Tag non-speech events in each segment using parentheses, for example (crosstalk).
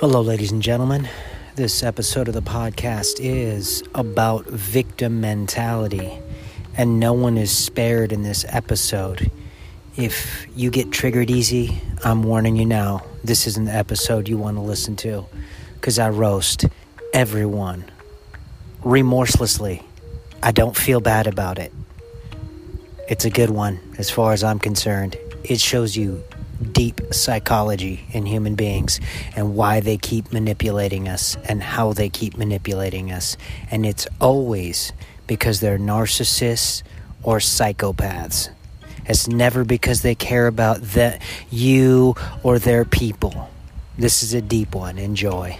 Hello, ladies and gentlemen. This episode of the podcast is about victim mentality, and no one is spared in this episode. If you get triggered easy, I'm warning you now, this isn't the episode you want to listen to, because I roast everyone remorselessly. I don't feel bad about it. It's a good one, as far as I'm concerned. It shows you deep psychology in human beings and why they keep manipulating us and how they keep manipulating us. And it's always because they're narcissists or psychopaths. It's never because they care about the, you or their people. This is a deep one. Enjoy.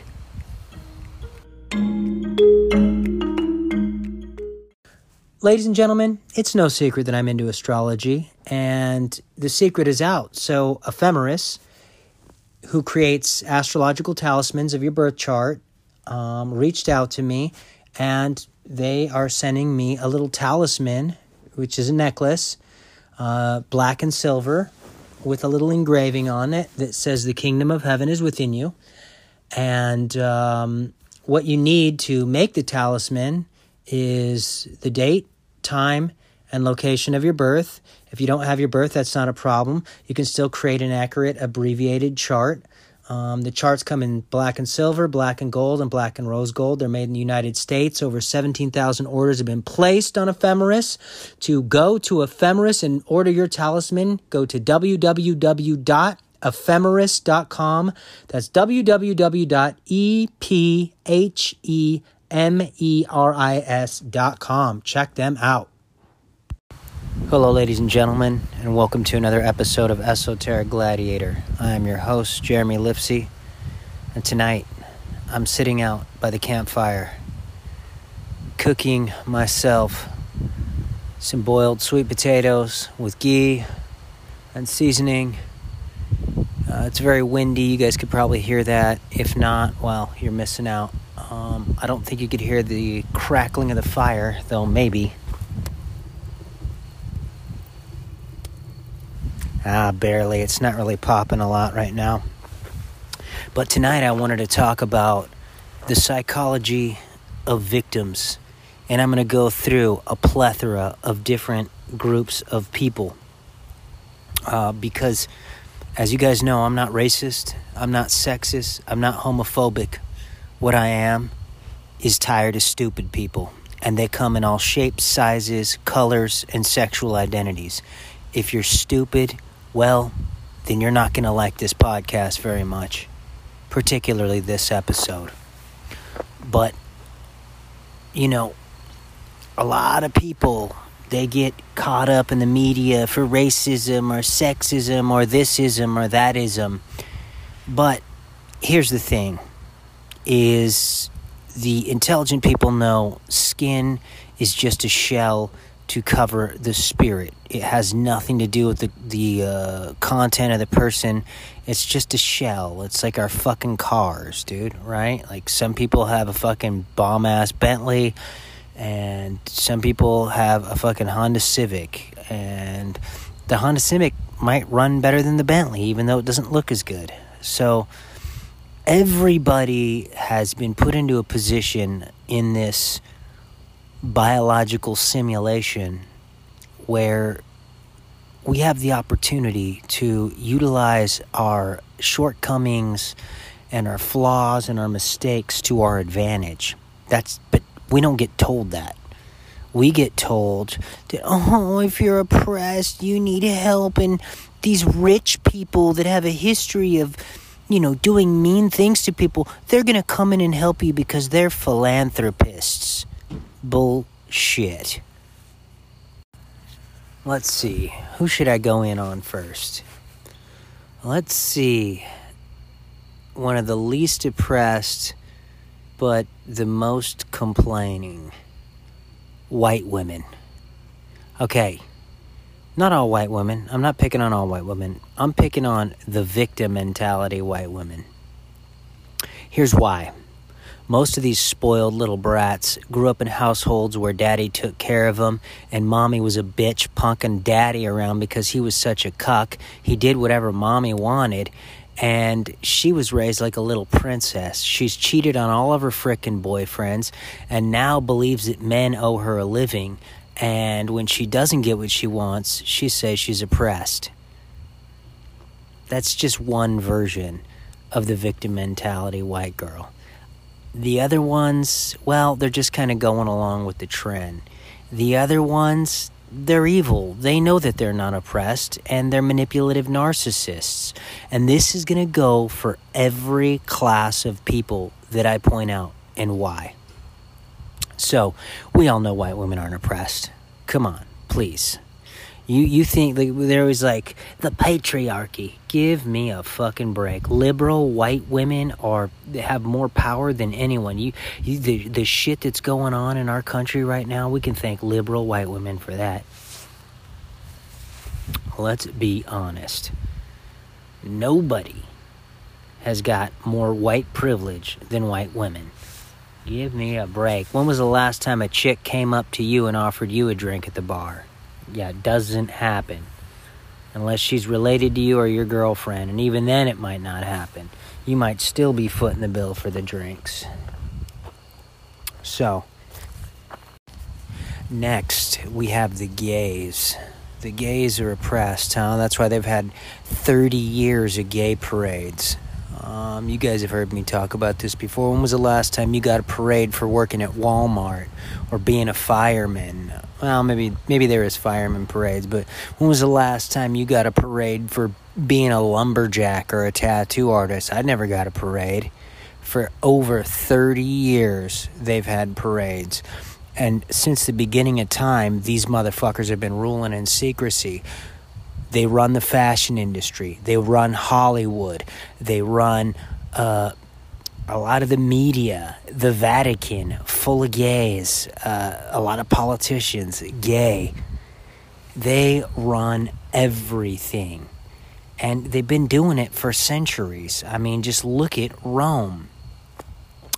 Ladies and gentlemen, it's no secret that I'm into astrology, and the secret is out. So, Ephemeris, who creates astrological talismans of your birth chart, um, reached out to me, and they are sending me a little talisman, which is a necklace, uh, black and silver, with a little engraving on it that says, The kingdom of heaven is within you. And um, what you need to make the talisman is the date, time, and location of your birth. If you don't have your birth, that's not a problem. You can still create an accurate abbreviated chart. Um, the charts come in black and silver, black and gold, and black and rose gold. They're made in the United States. Over 17,000 orders have been placed on Ephemeris. To go to Ephemeris and order your talisman, go to www.ephemeris.com. That's www.ephemeris.com. Check them out. Hello, ladies and gentlemen, and welcome to another episode of Esoteric Gladiator. I am your host, Jeremy Lipsy, and tonight I'm sitting out by the campfire cooking myself some boiled sweet potatoes with ghee and seasoning. Uh, it's very windy. You guys could probably hear that. If not, well, you're missing out. Um, I don't think you could hear the crackling of the fire, though maybe. Ah, barely. It's not really popping a lot right now. But tonight I wanted to talk about the psychology of victims. And I'm going to go through a plethora of different groups of people. Uh, because, as you guys know, I'm not racist, I'm not sexist, I'm not homophobic. What I am is tired of stupid people. And they come in all shapes, sizes, colors, and sexual identities. If you're stupid, well, then you're not going to like this podcast very much, particularly this episode. But, you know, a lot of people, they get caught up in the media for racism or sexism or thisism or thatism. But here's the thing is the intelligent people know skin is just a shell to cover the spirit. It has nothing to do with the the uh, content of the person. It's just a shell. It's like our fucking cars, dude. Right? Like some people have a fucking bomb ass Bentley, and some people have a fucking Honda Civic, and the Honda Civic might run better than the Bentley, even though it doesn't look as good. So everybody has been put into a position in this biological simulation where we have the opportunity to utilize our shortcomings and our flaws and our mistakes to our advantage. That's but we don't get told that. We get told that oh, if you're oppressed, you need help and these rich people that have a history of you know, doing mean things to people, they're going to come in and help you because they're philanthropists. Bullshit. Let's see. Who should I go in on first? Let's see. One of the least depressed, but the most complaining white women. Okay. Not all white women. I'm not picking on all white women. I'm picking on the victim mentality white women. Here's why. Most of these spoiled little brats grew up in households where daddy took care of them and mommy was a bitch punking daddy around because he was such a cuck. He did whatever mommy wanted and she was raised like a little princess. She's cheated on all of her frickin' boyfriends and now believes that men owe her a living. And when she doesn't get what she wants, she says she's oppressed. That's just one version of the victim mentality white girl. The other ones, well, they're just kind of going along with the trend. The other ones, they're evil. They know that they're not oppressed and they're manipulative narcissists. And this is going to go for every class of people that I point out and why. So, we all know white women aren't oppressed. Come on, please. You you think like, there was like the patriarchy? Give me a fucking break. Liberal white women are have more power than anyone. You, you the the shit that's going on in our country right now. We can thank liberal white women for that. Let's be honest. Nobody has got more white privilege than white women. Give me a break. When was the last time a chick came up to you and offered you a drink at the bar? Yeah, it doesn't happen. Unless she's related to you or your girlfriend, and even then it might not happen. You might still be footing the bill for the drinks. So, next we have the gays. The gays are oppressed, huh? That's why they've had 30 years of gay parades. Um, you guys have heard me talk about this before. When was the last time you got a parade for working at Walmart or being a fireman? Well, maybe maybe there is fireman parades, but when was the last time you got a parade for being a lumberjack or a tattoo artist? I never got a parade. For over 30 years, they've had parades. And since the beginning of time, these motherfuckers have been ruling in secrecy. They run the fashion industry. They run Hollywood. They run uh, a lot of the media, the Vatican, full of gays. Uh, a lot of politicians, gay. They run everything. And they've been doing it for centuries. I mean, just look at Rome.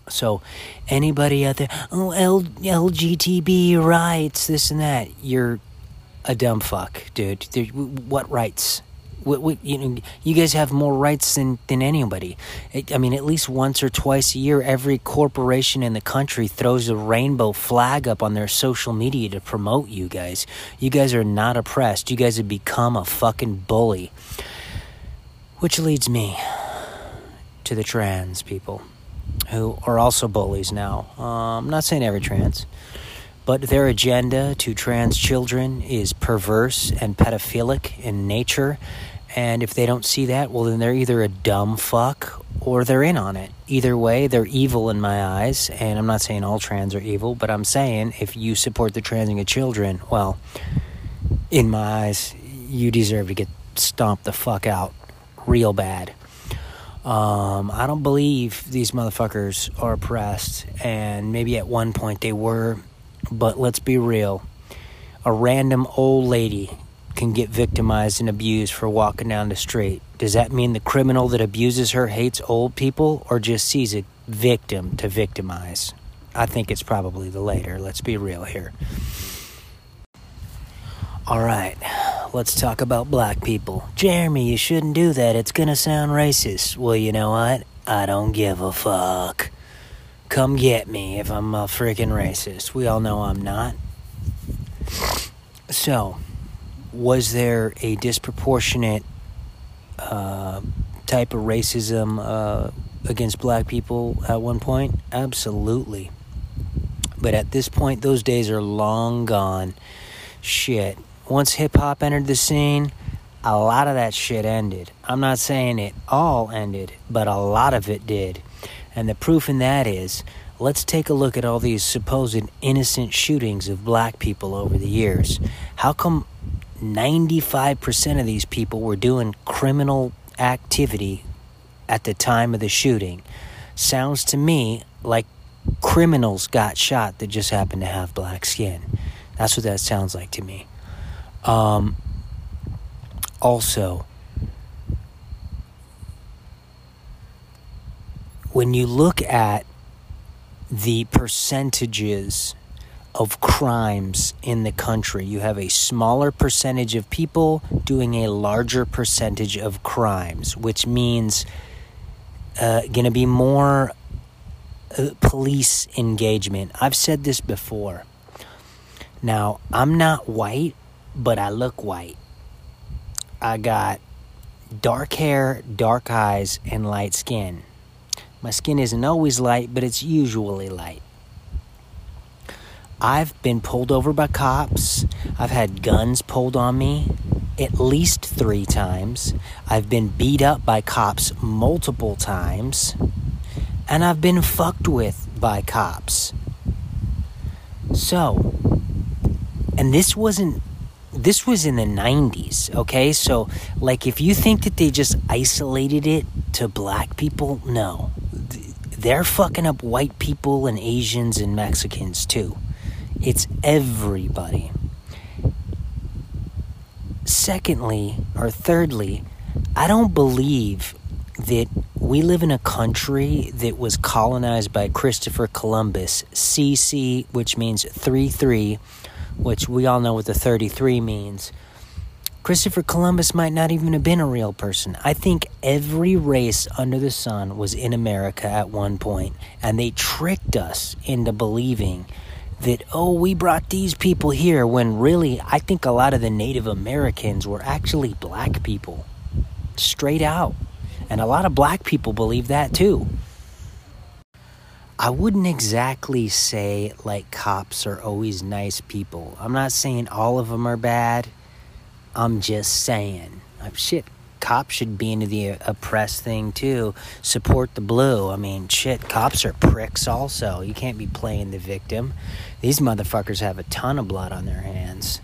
So, anybody out there, oh, L- LGTB rights, this and that, you're a dumb fuck, dude. what rights? What, what, you know, you guys have more rights than, than anybody. I mean, at least once or twice a year, every corporation in the country throws a rainbow flag up on their social media to promote you guys. You guys are not oppressed. You guys have become a fucking bully. Which leads me to the trans people who are also bullies now. Um, I'm not saying every trans. But their agenda to trans children is perverse and pedophilic in nature. And if they don't see that, well, then they're either a dumb fuck or they're in on it. Either way, they're evil in my eyes. And I'm not saying all trans are evil, but I'm saying if you support the transing of children, well, in my eyes, you deserve to get stomped the fuck out real bad. Um, I don't believe these motherfuckers are oppressed, and maybe at one point they were, but let's be real. A random old lady can get victimized and abused for walking down the street. Does that mean the criminal that abuses her hates old people or just sees a victim to victimize? I think it's probably the later. Let's be real here. All right, let's talk about black people. Jeremy, you shouldn't do that. It's gonna sound racist. Well, you know what? I don't give a fuck. Come get me if I'm a freaking racist. We all know I'm not. So, was there a disproportionate uh, type of racism uh, against black people at one point? Absolutely. But at this point, those days are long gone. Shit. Once hip hop entered the scene, a lot of that shit ended. I'm not saying it all ended, but a lot of it did. And the proof in that is let's take a look at all these supposed innocent shootings of black people over the years. How come 95% of these people were doing criminal activity at the time of the shooting? Sounds to me like criminals got shot that just happened to have black skin. That's what that sounds like to me. Um, also, when you look at the percentages of crimes in the country. You have a smaller percentage of people doing a larger percentage of crimes, which means uh, going to be more uh, police engagement. I've said this before. Now, I'm not white, but I look white. I got dark hair, dark eyes, and light skin. My skin isn't always light, but it's usually light. I've been pulled over by cops. I've had guns pulled on me at least three times. I've been beat up by cops multiple times. And I've been fucked with by cops. So, and this wasn't, this was in the 90s, okay? So, like, if you think that they just isolated it to black people, no. They're fucking up white people and Asians and Mexicans too. It's everybody. Secondly, or thirdly, I don't believe that we live in a country that was colonized by Christopher Columbus, CC, which means 3 3, which we all know what the 33 means. Christopher Columbus might not even have been a real person. I think every race under the sun was in America at one point, and they tricked us into believing that, oh, we brought these people here when really I think a lot of the Native Americans were actually black people. Straight out. And a lot of black people believe that too. I wouldn't exactly say like cops are always nice people. I'm not saying all of them are bad. I'm just saying. Shit cops should be into the oppressed thing too. Support the blue. I mean, shit, cops are pricks also. You can't be playing the victim. These motherfuckers have a ton of blood on their hands.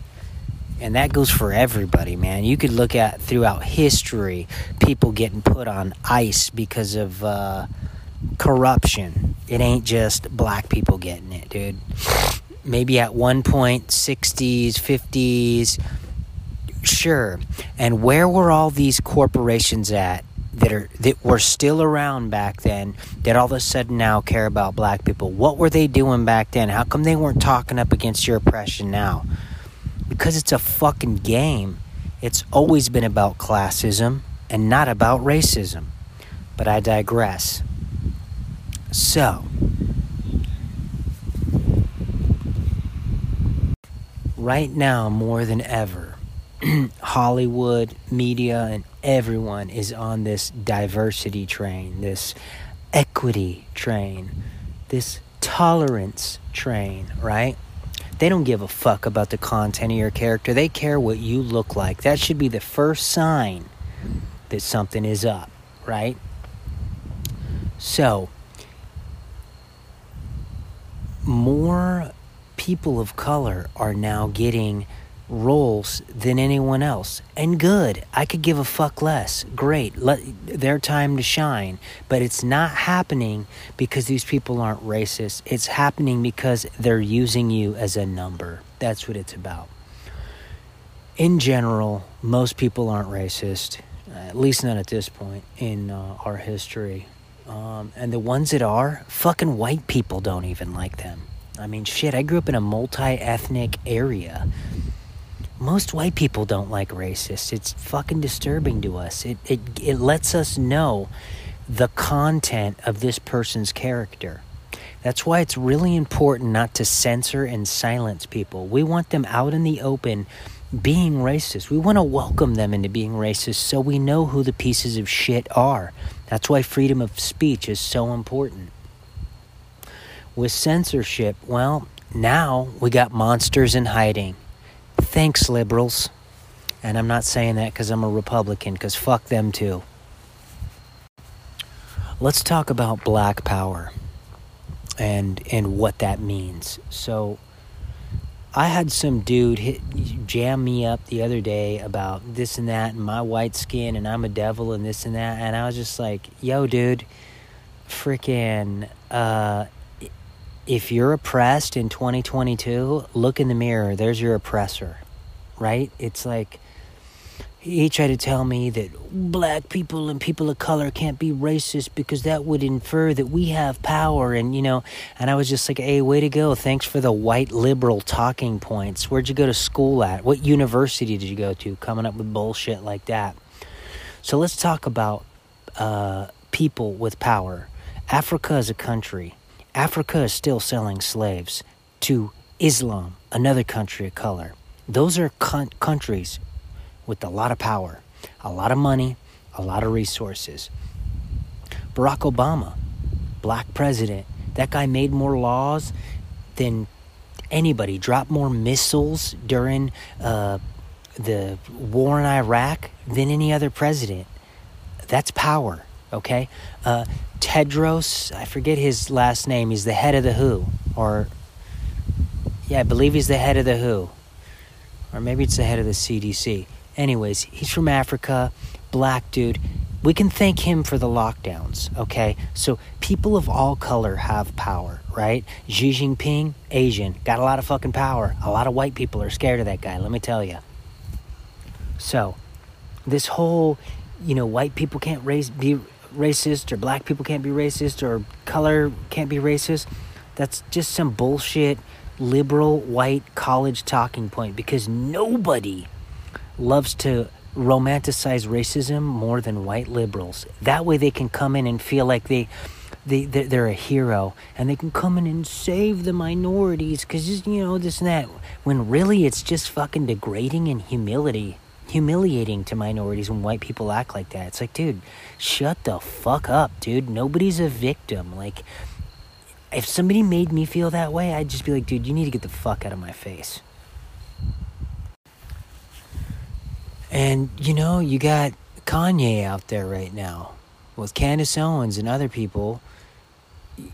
And that goes for everybody, man. You could look at throughout history people getting put on ice because of uh, corruption. It ain't just black people getting it, dude. Maybe at one point, 60s, 50s, Sure. And where were all these corporations at that are that were still around back then that all of a sudden now care about black people? What were they doing back then? How come they weren't talking up against your oppression now? Because it's a fucking game. It's always been about classism and not about racism. But I digress. So, right now more than ever, (clears throat) Hollywood, media, and everyone is on this diversity train, this equity train, this tolerance train, right? They don't give a fuck about the content of your character. They care what you look like. That should be the first sign that something is up, right? So, more people of color are now getting roles than anyone else. And good. I could give a fuck less. Great. Let their time to shine. But it's not happening because these people aren't racist. It's happening because they're using you as a number. That's what it's about. In general, most people aren't racist, at least not at this point in uh, our history. Um, and the ones that are, fucking white people don't even like them. I mean, shit, I grew up in a multi ethnic area most white people don't like racists. It's fucking disturbing to us. It, it, it lets us know the content of this person's character. That's why it's really important not to censor and silence people. We want them out in the open being racist. We want to welcome them into being racist so we know who the pieces of shit are. That's why freedom of speech is so important. With censorship, well, now we got monsters in hiding. Thanks, liberals. And I'm not saying that because I'm a Republican, because fuck them too. Let's talk about black power and and what that means. So I had some dude hit, jam me up the other day about this and that and my white skin and I'm a devil and this and that and I was just like, "Yo, dude, freaking uh if you're oppressed in 2022, look in the mirror. There's your oppressor, right? It's like he tried to tell me that black people and people of color can't be racist because that would infer that we have power and you know and i was just like hey way to go. Thanks for the white liberal talking points. Where'd you go to school at? What university did you go to? Coming up with bullshit like that. So let's talk about uh, people with power. Africa is a country africa is still selling slaves to islam another country of color those are con- countries with a lot of power, a lot of money, a lot of resources. Barack Obama, black president, that guy made more laws than anybody, dropped more missiles during uh, the war in Iraq than any other president. That's power, okay? Uh, Tedros, I forget his last name, he's the head of the WHO, or yeah, I believe he's the head of the WHO, or maybe it's the head of the CDC. Anyways, he's from Africa, black dude. We can thank him for the lockdowns, okay? So people of all color have power, right? Xi Jinping, Asian, got a lot of fucking power. A lot of white people are scared of that guy, let me tell you. So, this whole, you know, white people can't raise be racist or black people can't be racist or color can't be racist, that's just some bullshit liberal white college talking point because nobody loves to romanticize racism more than white liberals. That way they can come in and feel like they they they're a hero and they can come in and save the minorities cuz you know this and that when really it's just fucking degrading and humility humiliating to minorities when white people act like that. It's like, dude, shut the fuck up, dude. Nobody's a victim. Like if somebody made me feel that way, I'd just be like, dude, you need to get the fuck out of my face. And you know, you got Kanye out there right now with Candace Owens and other people,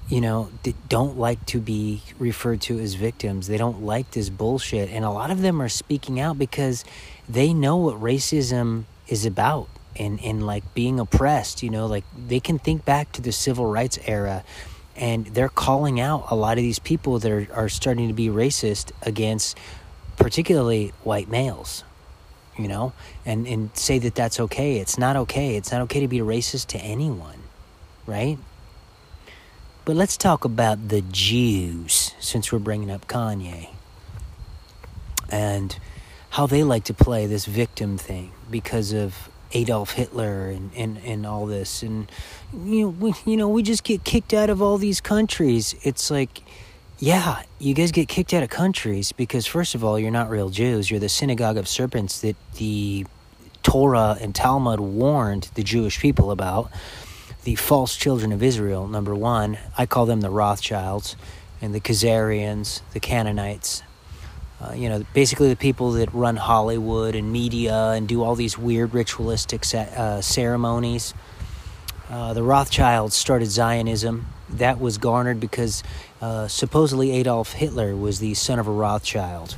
you know, don't like to be referred to as victims. They don't like this bullshit. And a lot of them are speaking out because they know what racism is about and, and like being oppressed, you know, like they can think back to the civil rights era and they're calling out a lot of these people that are, are starting to be racist against particularly white males you know, and, and say that that's okay. It's not okay. It's not okay to be racist to anyone, right? But let's talk about the Jews since we're bringing up Kanye and how they like to play this victim thing because of Adolf Hitler and, and, and all this. And, you know, we, you know, we just get kicked out of all these countries. It's like, yeah, you guys get kicked out of countries because, first of all, you're not real Jews. You're the synagogue of serpents that the Torah and Talmud warned the Jewish people about. The false children of Israel, number one. I call them the Rothschilds and the Khazarians, the Canaanites. Uh, you know, basically the people that run Hollywood and media and do all these weird ritualistic uh, ceremonies. Uh, the Rothschilds started Zionism. That was garnered because uh, supposedly Adolf Hitler was the son of a Rothschild.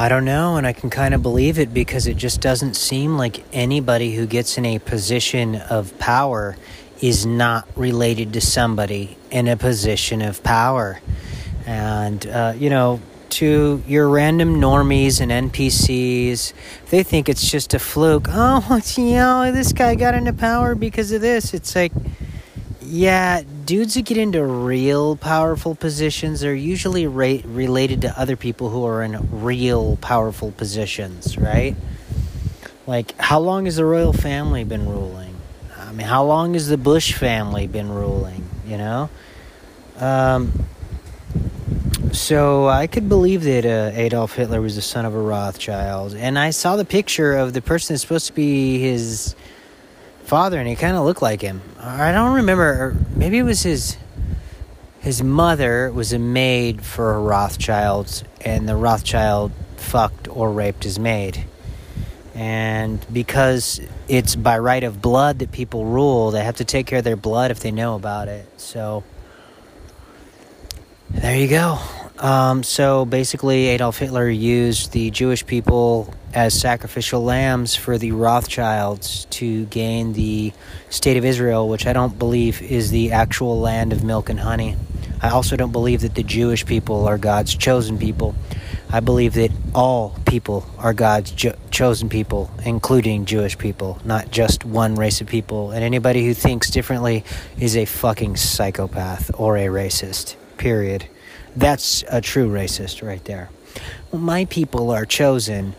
I don't know, and I can kind of believe it because it just doesn't seem like anybody who gets in a position of power is not related to somebody in a position of power. And, uh, you know, to your random normies and NPCs. They think it's just a fluke. (laughs) Oh, you know, this guy got into power because of this. It's like, yeah, dudes who get into real powerful positions are usually ra- related to other people who are in real powerful positions, right? Like, how long has the royal family been ruling? I mean, how long has the Bush family been ruling? You know? Um, so I could believe that uh, Adolf Hitler was the son of a Rothschild, and I saw the picture of the person that's supposed to be his father, and he kind of looked like him. I don't remember, maybe it was his his mother was a maid for a Rothschild, and the Rothschild fucked or raped his maid. And because it's by right of blood that people rule, they have to take care of their blood if they know about it. So there you go. Um, so basically, Adolf Hitler used the Jewish people as sacrificial lambs for the Rothschilds to gain the state of Israel, which I don't believe is the actual land of milk and honey. I also don't believe that the Jewish people are God's chosen people. I believe that all people are God's jo- chosen people, including Jewish people, not just one race of people. And anybody who thinks differently is a fucking psychopath or a racist, period. That's a true racist right there. Well, my people are chosen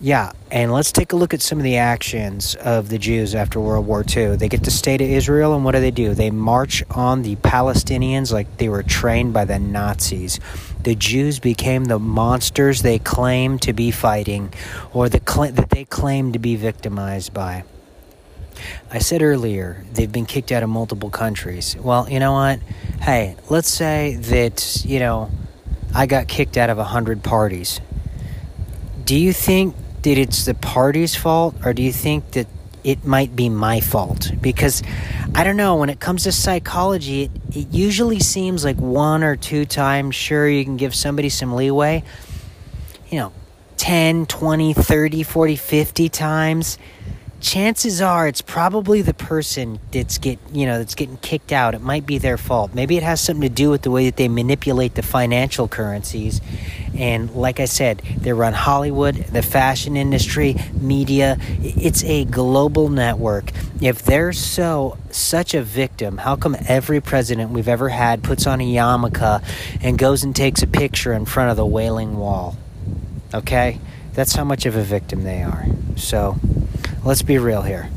yeah, and let's take a look at some of the actions of the Jews after World War II. They get the state of Israel, and what do they do? They march on the Palestinians like they were trained by the Nazis. The Jews became the monsters they claimed to be fighting, or the cl- that they claimed to be victimized by. I said earlier they've been kicked out of multiple countries. Well, you know what? Hey, let's say that you know I got kicked out of a hundred parties. Do you think that it's the party's fault, or do you think that it might be my fault? Because I don't know, when it comes to psychology, it, it usually seems like one or two times, sure, you can give somebody some leeway. You know, 10, 20, 30, 40, 50 times chances are it's probably the person that's get you know that's getting kicked out. It might be their fault. Maybe it has something to do with the way that they manipulate the financial currencies. And like I said, they run Hollywood, the fashion industry, media. It's a global network. If they're so such a victim, how come every president we've ever had puts on a yarmulke and goes and takes a picture in front of the Wailing Wall? Okay? That's how much of a victim they are. So, let's be real here.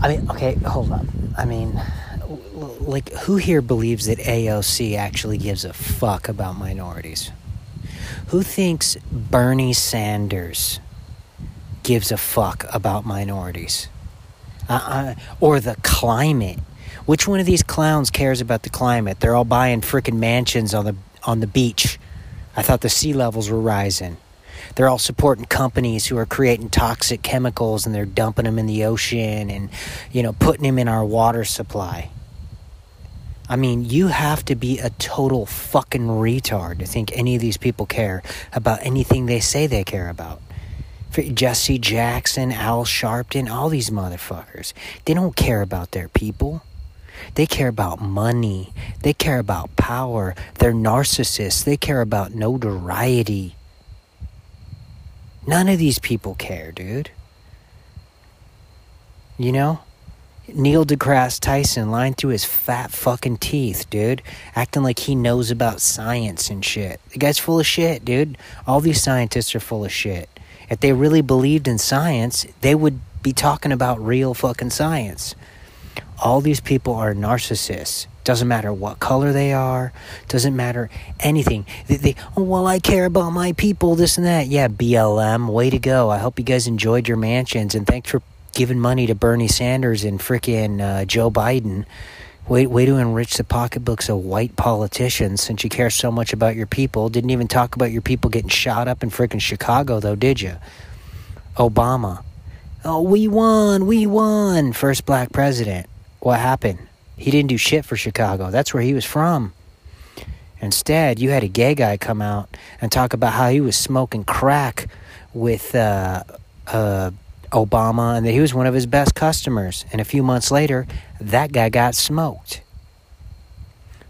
I mean, okay, hold up. I mean, like, who here believes that AOC actually gives a fuck about minorities? Who thinks Bernie Sanders gives a fuck about minorities? Uh, uh, or the climate? Which one of these clowns cares about the climate? They're all buying freaking mansions on the on the beach. I thought the sea levels were rising. They're all supporting companies who are creating toxic chemicals and they're dumping them in the ocean and, you know, putting them in our water supply. I mean, you have to be a total fucking retard to think any of these people care about anything they say they care about. For Jesse Jackson, Al Sharpton, all these motherfuckers, they don't care about their people. They care about money. They care about power. They're narcissists. They care about notoriety. None of these people care, dude. You know? Neil deGrasse Tyson lying through his fat fucking teeth, dude. Acting like he knows about science and shit. The guy's full of shit, dude. All these scientists are full of shit. If they really believed in science, they would be talking about real fucking science. All these people are narcissists. Doesn't matter what color they are. Doesn't matter anything. They, they, oh, well, I care about my people, this and that. Yeah, BLM, way to go. I hope you guys enjoyed your mansions and thanks for giving money to Bernie Sanders and frickin' uh, Joe Biden. Way, way to enrich the pocketbooks of white politicians since you care so much about your people. Didn't even talk about your people getting shot up in frickin' Chicago, though, did you? Obama. Oh, we won, we won. First black president. What happened? He didn't do shit for Chicago. That's where he was from. Instead, you had a gay guy come out and talk about how he was smoking crack with uh, uh, Obama and that he was one of his best customers. And a few months later, that guy got smoked.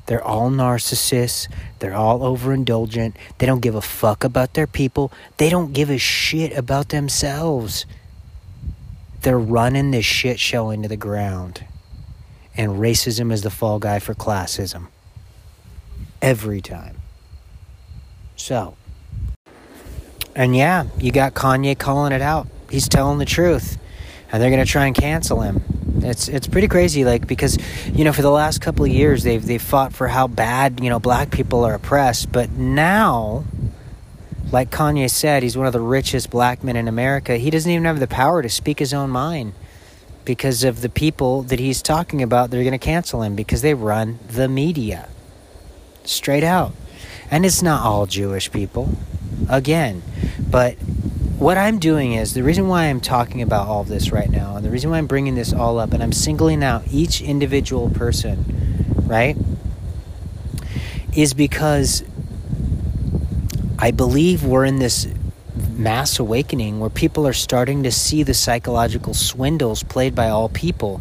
They're all narcissists. They're all overindulgent. They don't give a fuck about their people. They don't give a shit about themselves. They're running this shit show into the ground and racism is the fall guy for classism. Every time. So, and yeah, you got Kanye calling it out. He's telling the truth. And they're going to try and cancel him. It's it's pretty crazy like because you know for the last couple of years they've they've fought for how bad, you know, black people are oppressed, but now like Kanye said, he's one of the richest black men in America. He doesn't even have the power to speak his own mind because of the people that he's talking about they're going to cancel him because they run the media. Straight out. And it's not all jewish people. Again but what i'm doing is the reason why i'm talking about all this right now and the reason why i'm bringing this all up and i'm singling out each individual person right is because i believe we're in this mass awakening where people are starting to see the psychological swindles played by all people.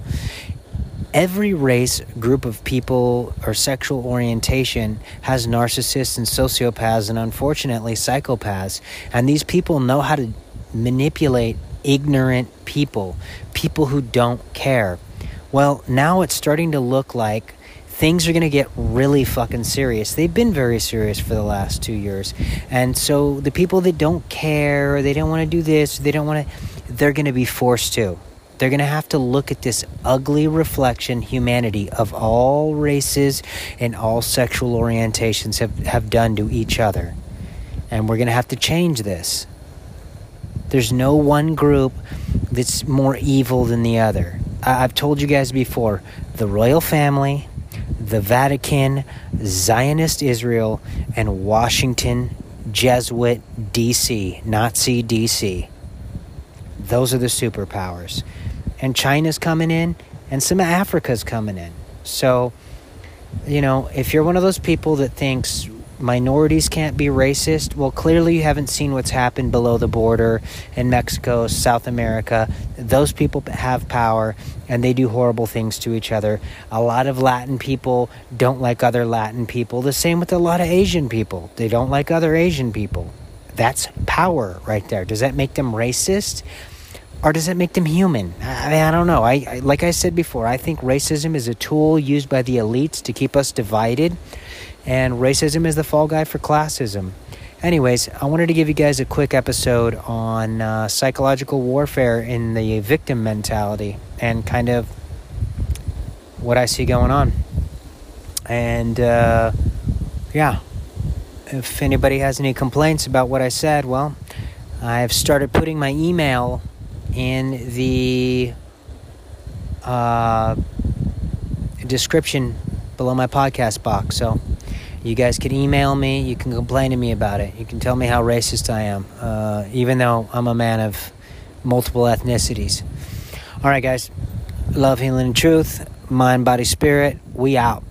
every race, group of people, or sexual orientation has narcissists and sociopaths and unfortunately psychopaths. And these people know how to manipulate ignorant people, people who don't care. Well, now it's starting to look like things are going to get really fucking serious. They've been very serious for the last two years. And so the people that don't care, or they don't want to do this, they don't want to, they're going to be forced to. They're going to have to look at this ugly reflection humanity of all races and all sexual orientations have, have done to each other. And we're going to have to change this. There's no one group that's more evil than the other. I've told you guys before the royal family, the Vatican, Zionist Israel, and Washington, Jesuit, DC, Nazi DC. Those are the superpowers. And China's coming in, and some Africa's coming in. So, you know, if you're one of those people that thinks minorities can't be racist. Well, clearly you haven't seen what's happened below the border in Mexico, South America. Those people have power and they do horrible things to each other. A lot of Latin people don't like other Latin people. The same with a lot of Asian people. They don't like other Asian people. That's power right there. Does that make them racist? Or does it make them human? I mean, I don't know. I, I like I said before, I think racism is a tool used by the elites to keep us divided and racism is the fall guy for classism. Anyways, I wanted to give you guys a quick episode on uh, psychological warfare in the victim mentality and kind of what I see going on. And uh, yeah, if anybody has any complaints about what I said, well, I've started putting my email in the uh, description below my podcast box. So you guys can email me. You can complain to me about it. You can tell me how racist I am, uh, even though I'm a man of multiple ethnicities. All right, guys. Love, healing, and truth. Mind, body, spirit. We out.